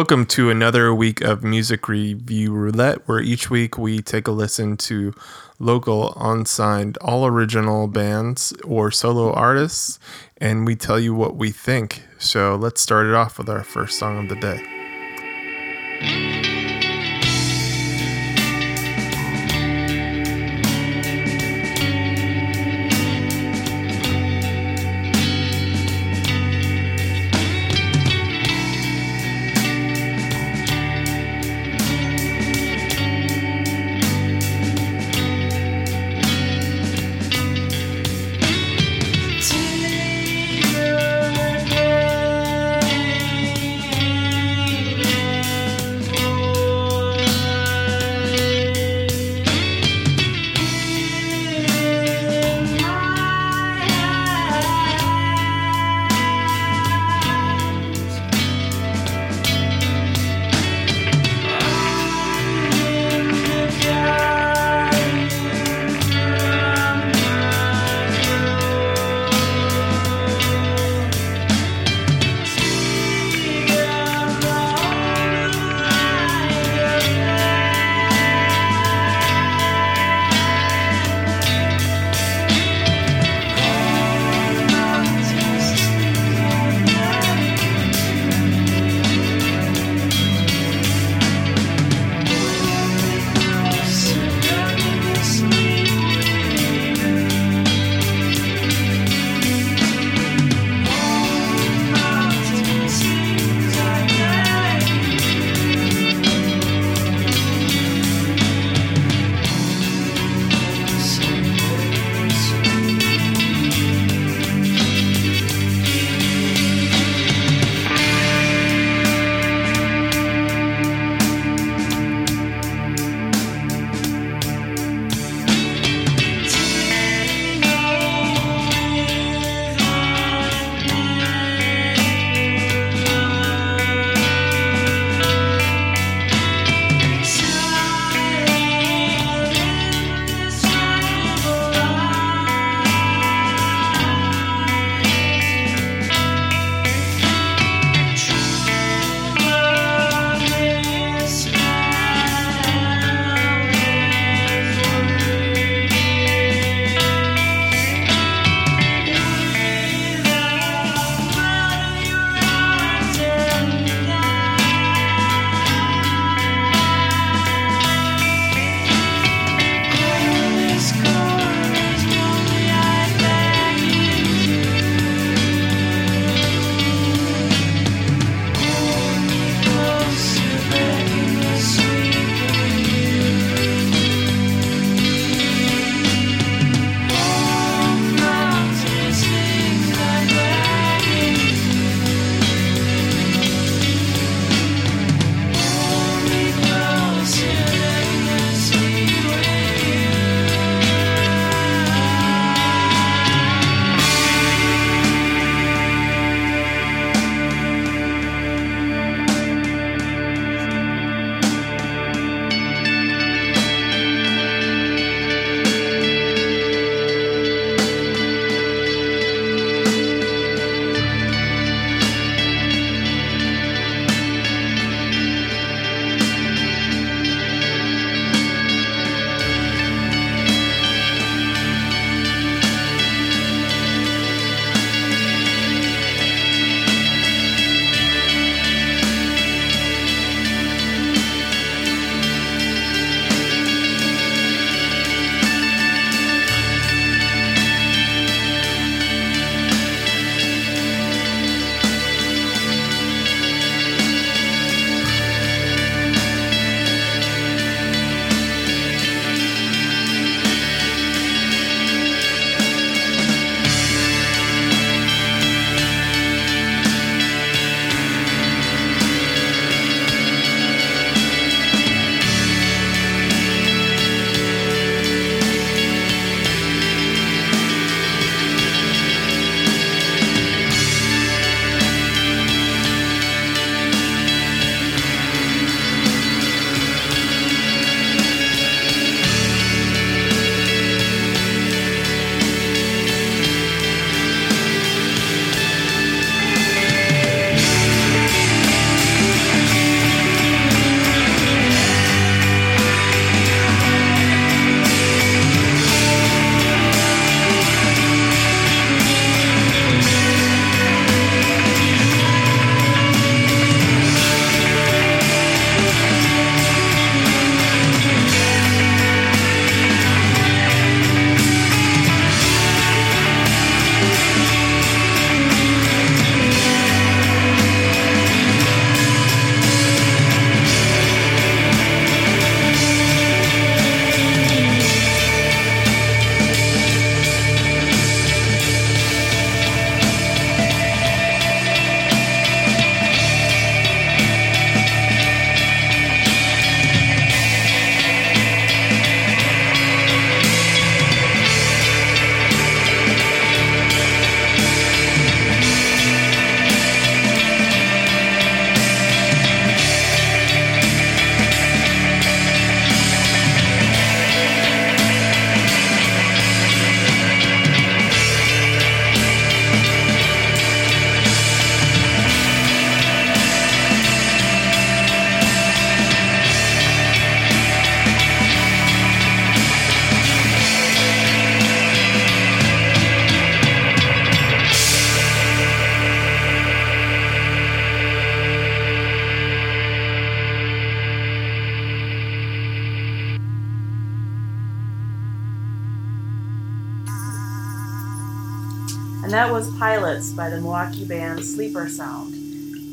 Welcome to another week of Music Review Roulette, where each week we take a listen to local, unsigned, all original bands or solo artists, and we tell you what we think. So let's start it off with our first song of the day. And that was Pilots by the Milwaukee band Sleeper Sound.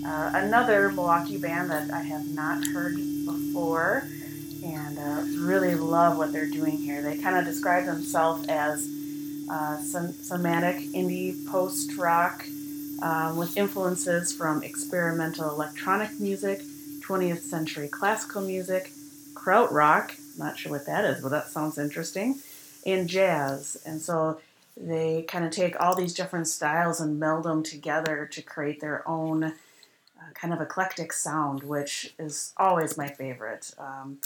Uh, another Milwaukee band that I have not heard before and uh, really love what they're doing here. They kind of describe themselves as uh, some cinematic indie post rock um, with influences from experimental electronic music, 20th century classical music, krautrock, not sure what that is, but that sounds interesting, and jazz. And so they kind of take all these different styles and meld them together to create their own uh, kind of eclectic sound, which is always my favorite. Um,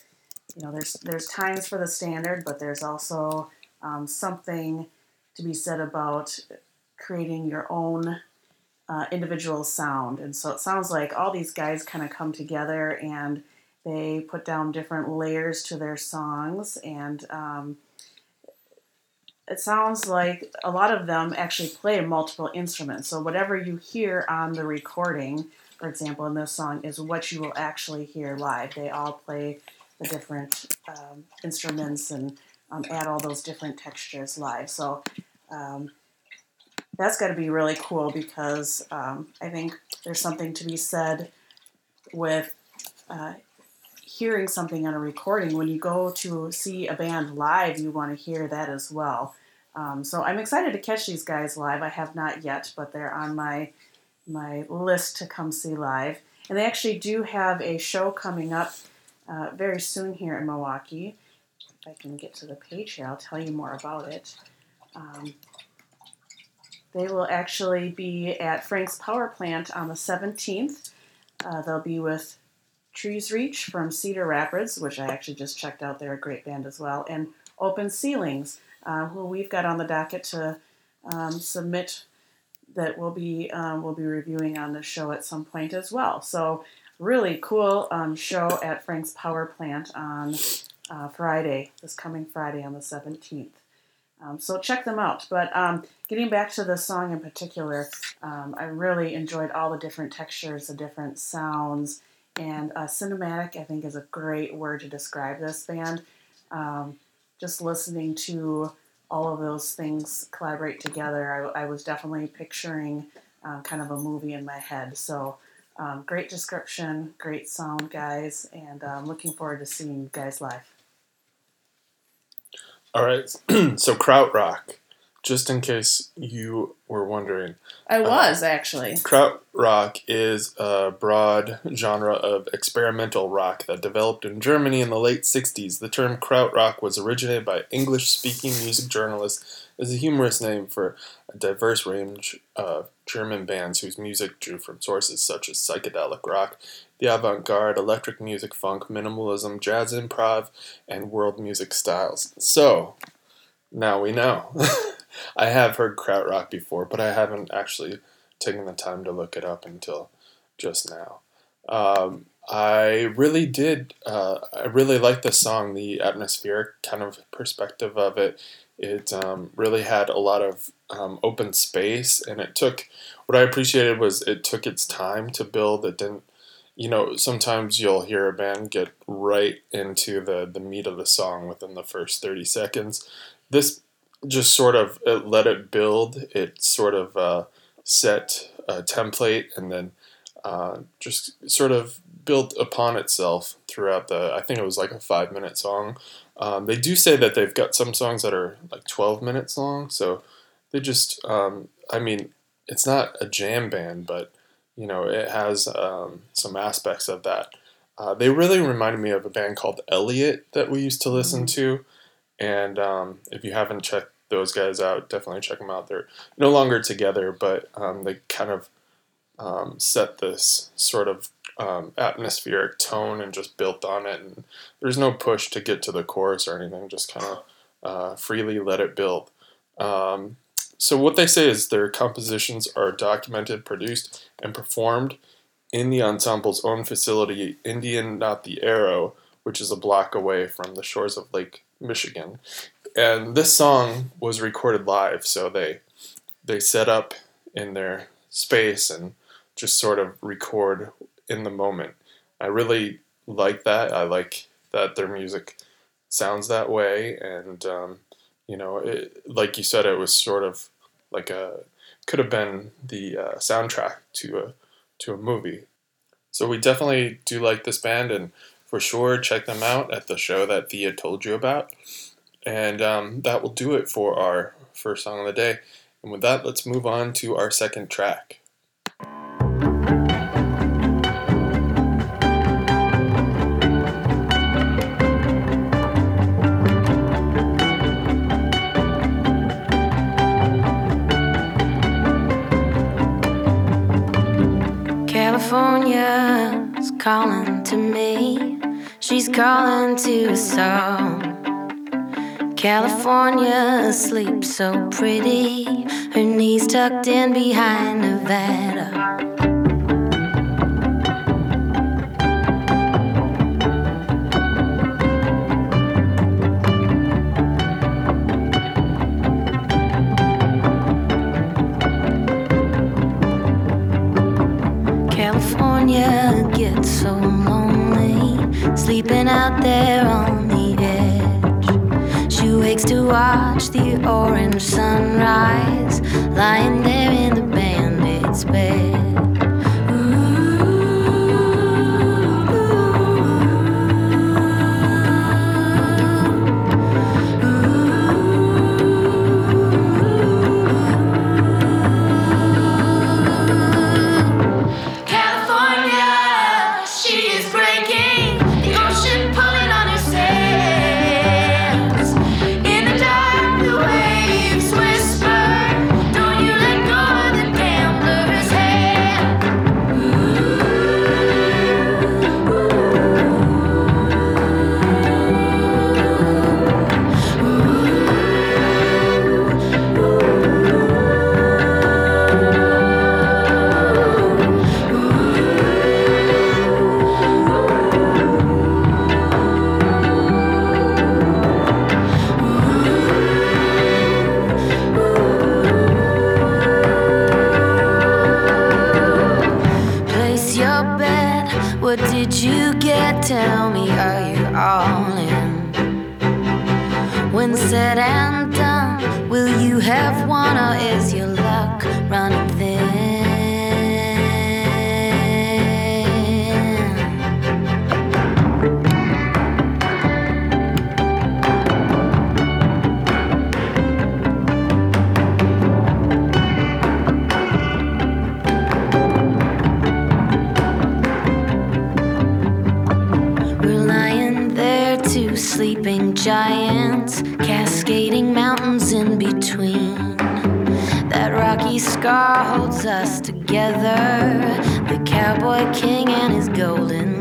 you know, there's there's times for the standard, but there's also um, something to be said about creating your own uh, individual sound. And so it sounds like all these guys kind of come together and they put down different layers to their songs and um, it sounds like a lot of them actually play multiple instruments. So whatever you hear on the recording, for example, in this song, is what you will actually hear live. They all play the different um, instruments and um, add all those different textures live. So um, that's got to be really cool because um, I think there's something to be said with uh, hearing something on a recording. When you go to see a band live, you want to hear that as well. Um, so I'm excited to catch these guys live. I have not yet, but they're on my my list to come see live. And they actually do have a show coming up uh, very soon here in Milwaukee. If I can get to the page here, I'll tell you more about it. Um, they will actually be at Frank's Power Plant on the 17th. Uh, they'll be with Trees Reach from Cedar Rapids, which I actually just checked out. They're a great band as well, and Open Ceilings uh, who we've got on the docket to um, submit that we'll be um, we'll be reviewing on the show at some point as well. So really cool um, show at Frank's Power Plant on uh, Friday, this coming Friday on the 17th. Um, so check them out. But um, getting back to the song in particular, um, I really enjoyed all the different textures, the different sounds, and uh, cinematic. I think is a great word to describe this band. Just listening to all of those things collaborate together, I, I was definitely picturing uh, kind of a movie in my head. So, um, great description, great sound, guys, and I'm um, looking forward to seeing you guys live. All right, so krautrock just in case you were wondering. I uh, was uh, actually. Krautrock is a broad genre of experimental rock that developed in Germany in the late 60s. The term krautrock was originated by English speaking music journalists as a humorous name for a diverse range of German bands whose music drew from sources such as psychedelic rock, the avant garde, electric music, funk, minimalism, jazz improv, and world music styles. So, now we know. I have heard krautrock before, but I haven't actually taken the time to look it up until just now. Um, I really did. Uh, I really liked the song, the atmospheric kind of perspective of it. It um, really had a lot of um, open space, and it took. What I appreciated was it took its time to build. It didn't. You know, sometimes you'll hear a band get right into the the meat of the song within the first thirty seconds. This just sort of it let it build. It sort of uh, set a template and then uh, just sort of built upon itself throughout the. I think it was like a five minute song. Um, they do say that they've got some songs that are like 12 minutes long. So they just, um, I mean, it's not a jam band, but you know, it has um, some aspects of that. Uh, they really reminded me of a band called Elliott that we used to listen mm-hmm. to. And um, if you haven't checked those guys out, definitely check them out. They're no longer together, but um, they kind of um, set this sort of um, atmospheric tone and just built on it. And there's no push to get to the chorus or anything, just kind of uh, freely let it build. Um, so, what they say is their compositions are documented, produced, and performed in the ensemble's own facility, Indian Not the Arrow, which is a block away from the shores of Lake Michigan. And this song was recorded live, so they they set up in their space and just sort of record in the moment. I really like that. I like that their music sounds that way, and um, you know, it, like you said, it was sort of like a could have been the uh, soundtrack to a to a movie. So we definitely do like this band, and for sure check them out at the show that Thea told you about. And um, that will do it for our first song of the day. And with that, let's move on to our second track. California's calling to me. She's calling to us all. California sleeps so pretty, her knees tucked in behind Nevada. California gets so lonely, sleeping out there on wakes to watch the orange sunrise, lying there in the bandit's bed. Scar holds us together, the cowboy king and his golden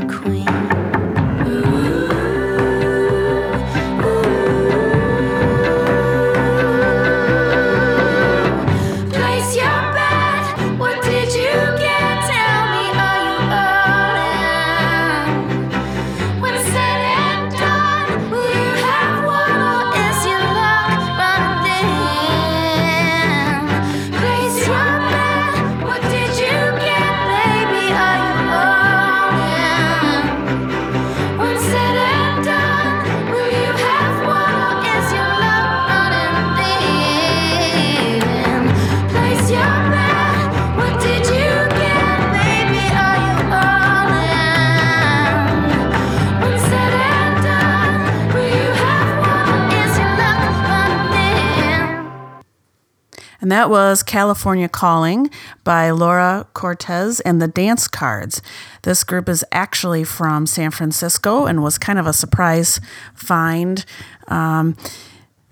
And that was California Calling by Laura Cortese and the Dance Cards. This group is actually from San Francisco and was kind of a surprise find um,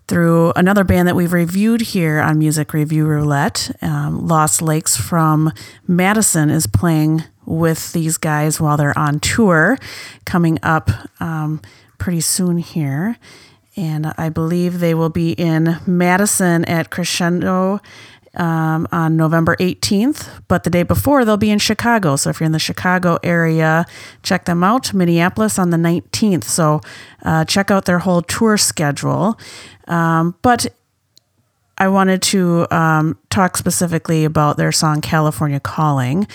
through another band that we've reviewed here on Music Review Roulette. Um, Lost Lakes from Madison is playing with these guys while they're on tour coming up um, pretty soon here. And I believe they will be in Madison at Crescendo um, on November 18th. But the day before, they'll be in Chicago. So if you're in the Chicago area, check them out. Minneapolis on the 19th. So uh, check out their whole tour schedule. Um, but I wanted to um, talk specifically about their song California Calling.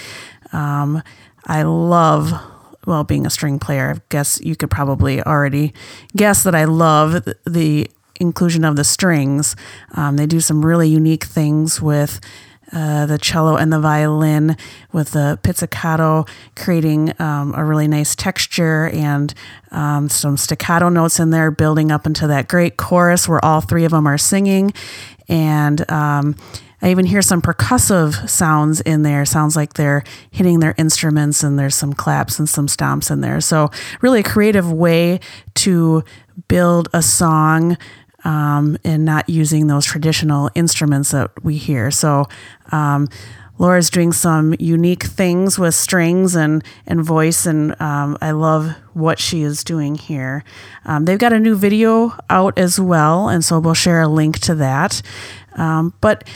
Um, I love, well, being a string player, I guess you could probably already guess that I love the inclusion of the strings. Um, they do some really unique things with uh, the cello and the violin with the pizzicato, creating um, a really nice texture and um, some staccato notes in there, building up into that great chorus where all three of them are singing. And um, I even hear some percussive sounds in there. Sounds like they're hitting their instruments, and there's some claps and some stomps in there. So, really, a creative way to build a song um, and not using those traditional instruments that we hear. So, um, Laura's doing some unique things with strings and, and voice, and um, I love what she is doing here. Um, they've got a new video out as well, and so we'll share a link to that. Um, but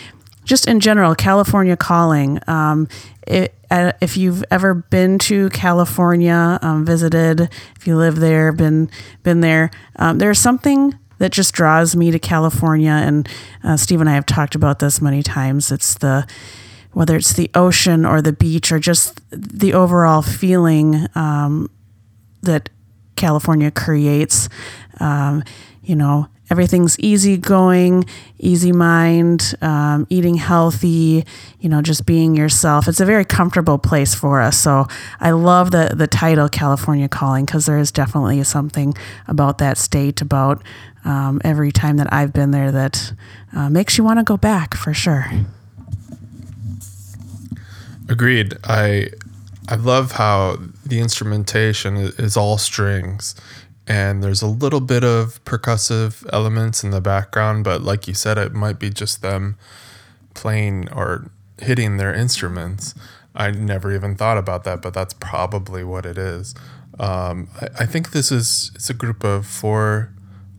just in general, California Calling. Um, it, uh, if you've ever been to California, um, visited, if you live there, been been there, um, there's something that just draws me to California. And uh, Steve and I have talked about this many times. It's the whether it's the ocean or the beach or just the overall feeling um, that California creates. Um, you know, everything's easygoing, easy mind, um, eating healthy, you know, just being yourself. It's a very comfortable place for us. So I love the, the title California Calling because there is definitely something about that state, about um, every time that I've been there that uh, makes you want to go back for sure. Agreed. I I love how the instrumentation is all strings and there's a little bit of percussive elements in the background, but like you said, it might be just them playing or hitting their instruments. I never even thought about that, but that's probably what it is. Um, I, I think this is it's a group of four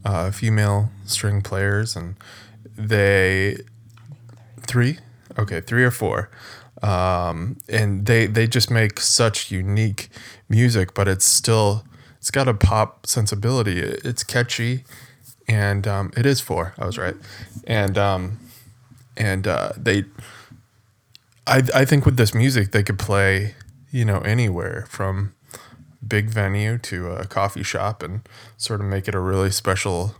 uh, female string players, and they three okay three or four um, and they they just make such unique music but it's still it's got a pop sensibility. It's catchy and um, it is four. I was right. And um, and uh, they I, I think with this music they could play you know anywhere from big venue to a coffee shop and sort of make it a really special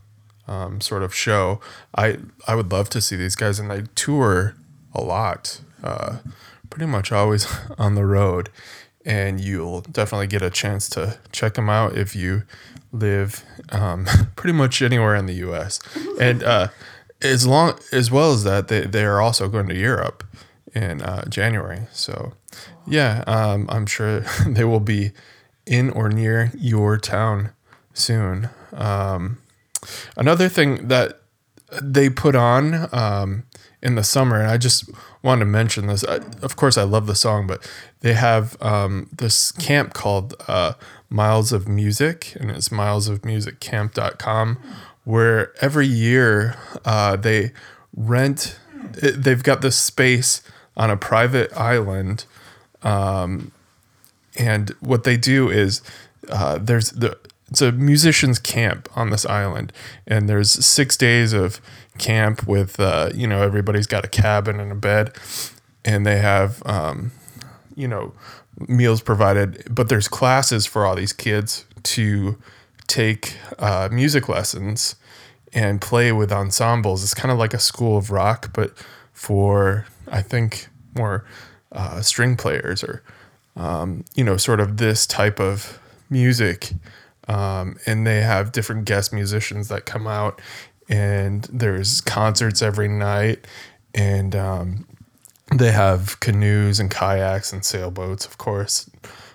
um, sort of show. I I would love to see these guys, and they tour a lot, uh, pretty much always on the road, and you'll definitely get a chance to check them out if you live um, pretty much anywhere in the U.S. And uh, as long as well as that, they they are also going to Europe in uh, January. So yeah, um, I'm sure they will be in or near your town soon. Um, another thing that they put on um, in the summer, and I just wanted to mention this. I, of course, I love the song, but they have um, this camp called uh, Miles of Music, and it's milesofmusiccamp.com, where every year uh, they rent, they've got this space on a private island and what they do is uh, there's the it's a musicians camp on this island and there's six days of camp with uh, you know everybody's got a cabin and a bed and they have um, you know meals provided but there's classes for all these kids to take uh, music lessons and play with ensembles it's kind of like a school of rock but for i think more uh, string players or um, you know, sort of this type of music. Um, and they have different guest musicians that come out, and there's concerts every night, and um, they have canoes and kayaks and sailboats, of course,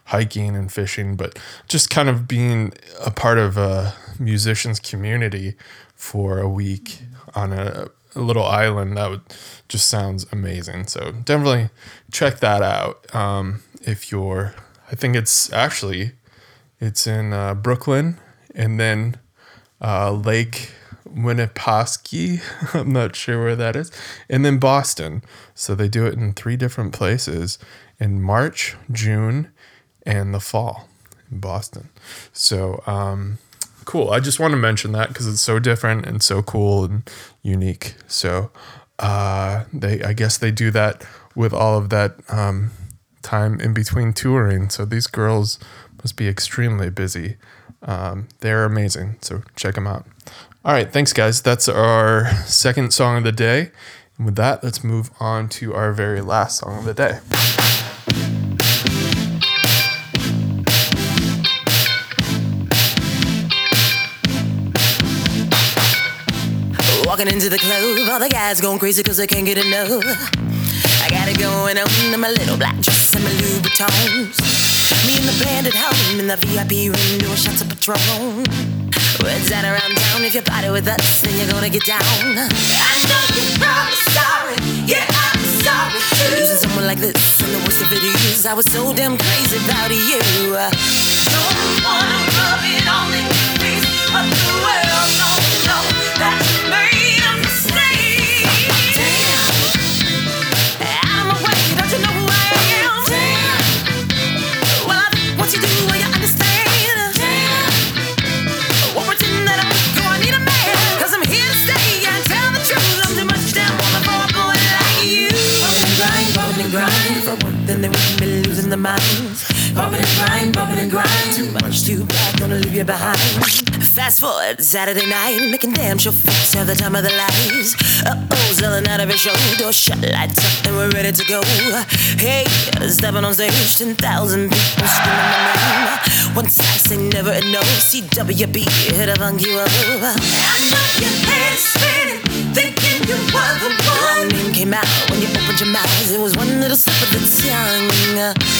hiking and fishing, but just kind of being a part of a musician's community for a week on a, a little island that would just sounds amazing. So definitely check that out um, if you're. I think it's actually it's in uh, Brooklyn and then uh, Lake Winnipesaukee. I'm not sure where that is, and then Boston. So they do it in three different places in March, June, and the fall in Boston. So um, cool. I just want to mention that because it's so different and so cool and unique. So uh, they, I guess they do that with all of that um, time in between touring. So these girls must be extremely busy. Um, they're amazing. So check them out. All right. Thanks, guys. That's our second song of the day. And with that, let's move on to our very last song of the day. Walking into the club, all the guys going crazy cause they can't get enough. I got it going on in my little black dress and my Louboutins. Me and the band at home in the VIP room doing shots of Patron. Words out around town, if you party with us, then you're gonna get down. I know you're probably sorry, yeah, I'm sorry too. Losing someone like this, and the worst of it is, I was so damn crazy about you. Don't wanna rub it on the face, but the world don't losing their. Bumping and grind, bumping and grind. Too much, too bad, gonna leave you behind. Fast forward, Saturday night, making damn sure folks have the time of their lives. Uh oh, selling out every show, door shut, lights up, and we're ready to go. Hey, stepping on stage, 10,000 people screaming my name. One I say never and no, CWB, hit a funk you up. I know your head spinning, thinking you were the one. Wrong name came out when you opened your mouth, it was one little slip of the tongue.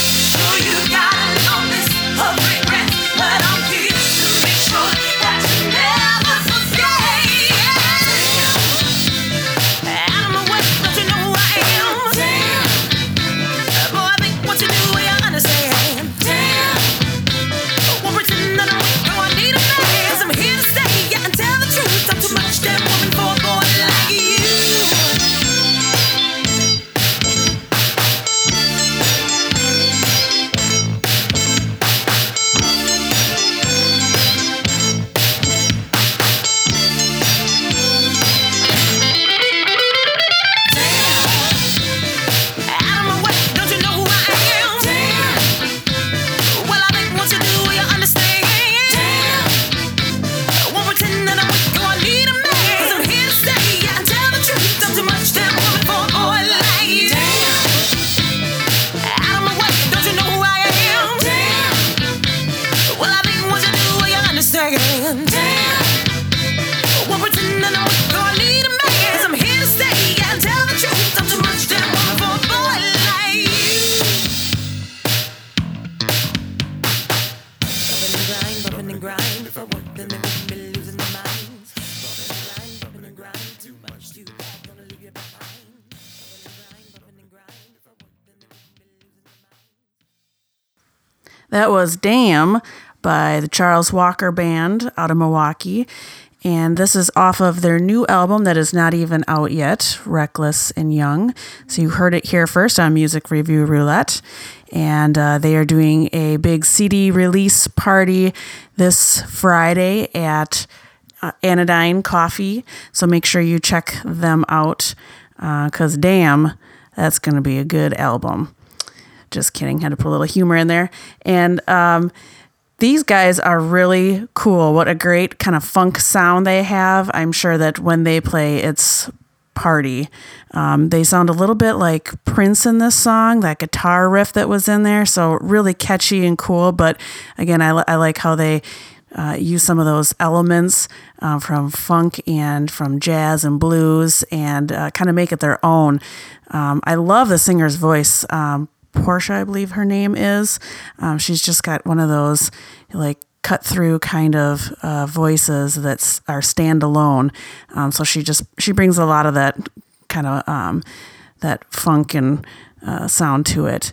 That was Damn by the Charles Walker Band out of Milwaukee. And this is off of their new album that is not even out yet, Reckless and Young. So you heard it here first on Music Review Roulette. And uh, they are doing a big CD release party this Friday at uh, Anodyne Coffee. So make sure you check them out because, damn, that's going to be a good album. Just kidding. Had to put a little humor in there. And um, these guys are really cool. What a great kind of funk sound they have. I'm sure that when they play, it's party. Um, they sound a little bit like Prince in this song, that guitar riff that was in there. So really catchy and cool. But again, I, I like how they uh, use some of those elements uh, from funk and from jazz and blues and uh, kind of make it their own. Um, I love the singer's voice. Um, Portia, I believe her name is. Um, she's just got one of those like cut through kind of uh, voices that are standalone. Um, so she just she brings a lot of that kind of um, that funk and uh, sound to it.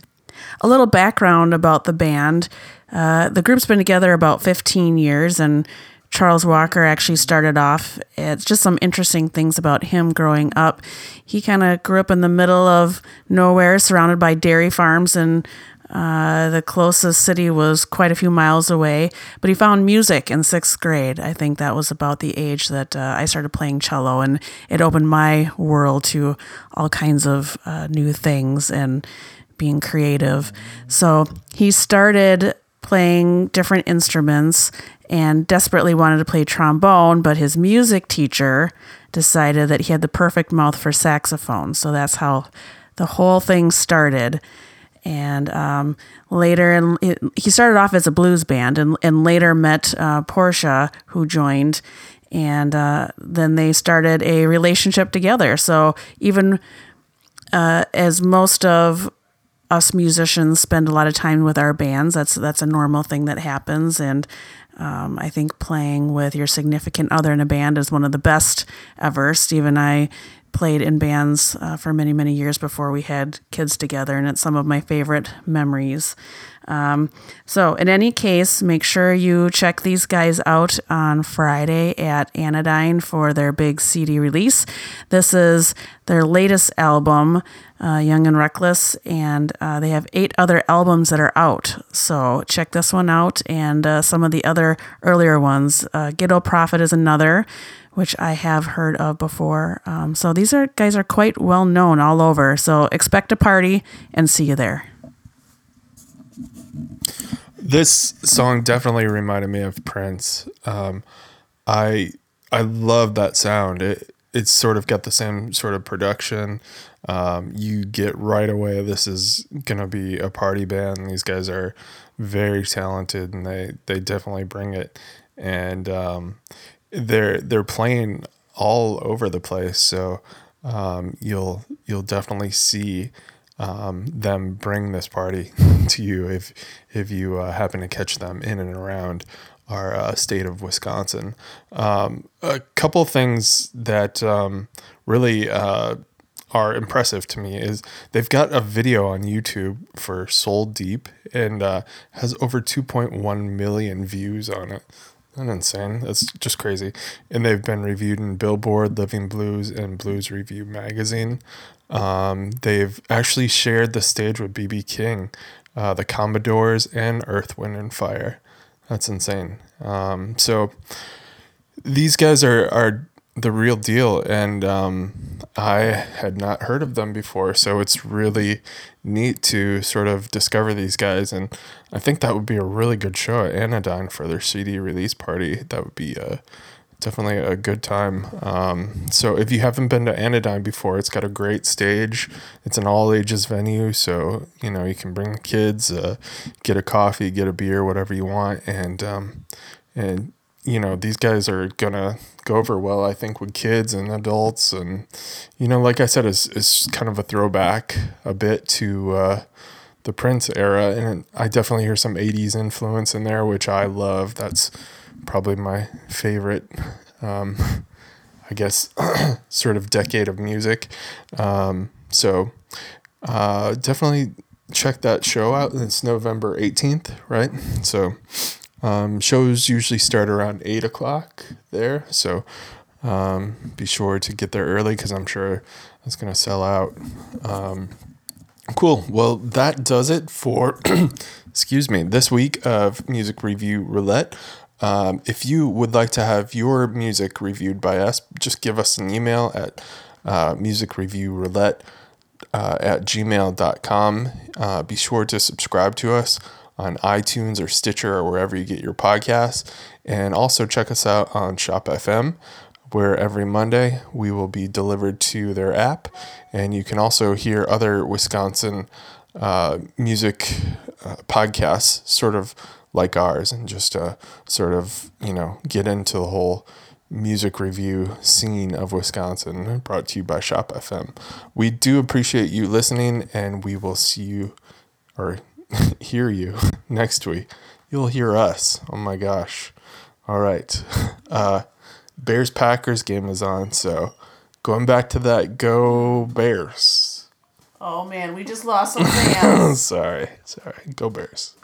A little background about the band: uh, the group's been together about 15 years, and Charles Walker actually started off. It's just some interesting things about him growing up. He kind of grew up in the middle of nowhere, surrounded by dairy farms, and uh, the closest city was quite a few miles away. But he found music in sixth grade. I think that was about the age that uh, I started playing cello, and it opened my world to all kinds of uh, new things and being creative. So he started playing different instruments and desperately wanted to play trombone, but his music teacher decided that he had the perfect mouth for saxophone. So that's how the whole thing started. And um, later, and he started off as a blues band, and, and later met uh, Portia, who joined, and uh, then they started a relationship together. So even uh, as most of us musicians spend a lot of time with our bands, that's that's a normal thing that happens, and um, I think playing with your significant other in a band is one of the best ever. Steve and I played in bands uh, for many, many years before we had kids together, and it's some of my favorite memories. Um, so, in any case, make sure you check these guys out on Friday at Anodyne for their big CD release. This is their latest album, uh, Young and Reckless, and uh, they have eight other albums that are out. So, check this one out and uh, some of the other earlier ones. Uh, Ghetto Prophet is another. Which I have heard of before. Um, so these are guys are quite well known all over. So expect a party and see you there. This song definitely reminded me of Prince. Um, I I love that sound. It it's sort of got the same sort of production. Um, you get right away this is gonna be a party band. These guys are very talented and they they definitely bring it. And um, they're they're playing all over the place. So um, you'll you'll definitely see um, them bring this party to you if if you uh, happen to catch them in and around our uh, state of Wisconsin. Um, a couple things that um, really uh, are impressive to me is they've got a video on YouTube for Soul Deep and uh, has over 2.1 million views on it. That's insane. That's just crazy. And they've been reviewed in Billboard, Living Blues, and Blues Review magazine. Um, they've actually shared the stage with BB King, uh, the Commodores, and Earth, Wind, and Fire. That's insane. Um, so these guys are are the real deal, and um, I had not heard of them before. So it's really neat to sort of discover these guys, and I think that would be a really good show at Anodyne for their CD release party. That would be uh, definitely a good time. Um, so if you haven't been to Anodyne before, it's got a great stage. It's an all ages venue, so you know you can bring kids, uh, get a coffee, get a beer, whatever you want, and um, and you know these guys are gonna go over well i think with kids and adults. And you know like i said it's, it's kind of a throwback a bit to uh, the prince era. And i definitely hear some 80s influence in there which i love. That's probably my favorite um, i guess sort of decade of music. Um, so uh, definitely check that show out. It's november 18th right? So um, shows usually start around eight o'clock there, so um, be sure to get there early because I'm sure it's gonna sell out. Um, cool. Well, that does it for excuse me this week of music review roulette. Um, if you would like to have your music reviewed by us, just give us an email at uh, music review roulette uh, at gmail.com. Uh, be sure to subscribe to us on iTunes or Stitcher or wherever you get your podcasts. And also check us out on Shop FM, where every Monday we will be delivered to their app. And you can also hear other Wisconsin uh, music uh, podcasts, sort of like ours, and just uh, sort of, you know, get into the whole music review scene of Wisconsin, brought to you by Shop FM. We do appreciate you listening, and we will see you or hear you next week. You'll hear us. Oh my gosh. All right. Uh, Bears Packers game is on, so going back to that, go Bears. Oh man, we just lost some fans. sorry, sorry. Go Bears.